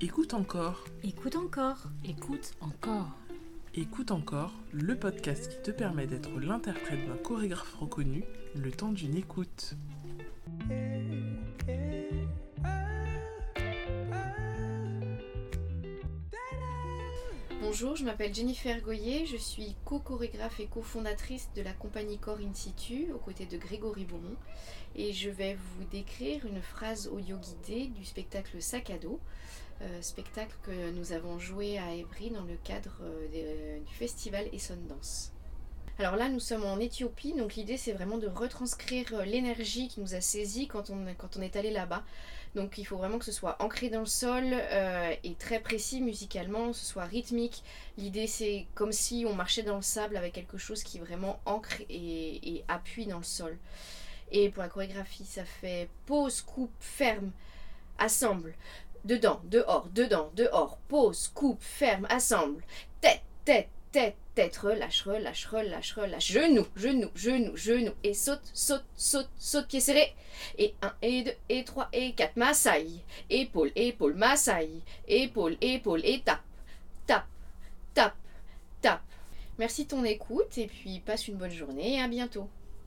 Écoute encore. Écoute encore. Écoute encore. Écoute encore, le podcast qui te permet d'être l'interprète d'un chorégraphe reconnu le temps d'une écoute. Bonjour, je m'appelle Jennifer Goyer, je suis co-chorégraphe et cofondatrice de la compagnie Corps In Situ aux côtés de Grégory Beaumont et je vais vous décrire une phrase audio guidée du spectacle Sac euh, spectacle que nous avons joué à Évry dans le cadre euh, des- du festival Essonne Danse. Alors là, nous sommes en Éthiopie, donc l'idée c'est vraiment de retranscrire euh, l'énergie qui nous a saisis quand on, est allé là-bas. Donc il faut vraiment que ce soit ancré dans le sol euh, et très précis musicalement, ce soit rythmique. L'idée c'est comme si on marchait dans le sable avec quelque chose qui vraiment ancre et, et appuie dans le sol. Et pour la chorégraphie, ça fait pause, coupe, ferme, assemble. Dedans, dehors, dedans, dehors, pause, coupe, ferme, assemble. Tête, tête, tête, tête, relâche, relâche, relâche, relâche. Genou, genou, genou, genou. Et saute, saute, saute, saute, pied serré. Et 1, et 2, et 3, et 4. Massaille. Épaule, épaule, massaille. Épaule, épaule, et tape, tape, tape, tape. Merci de ton écoute et puis passe une bonne journée et à bientôt.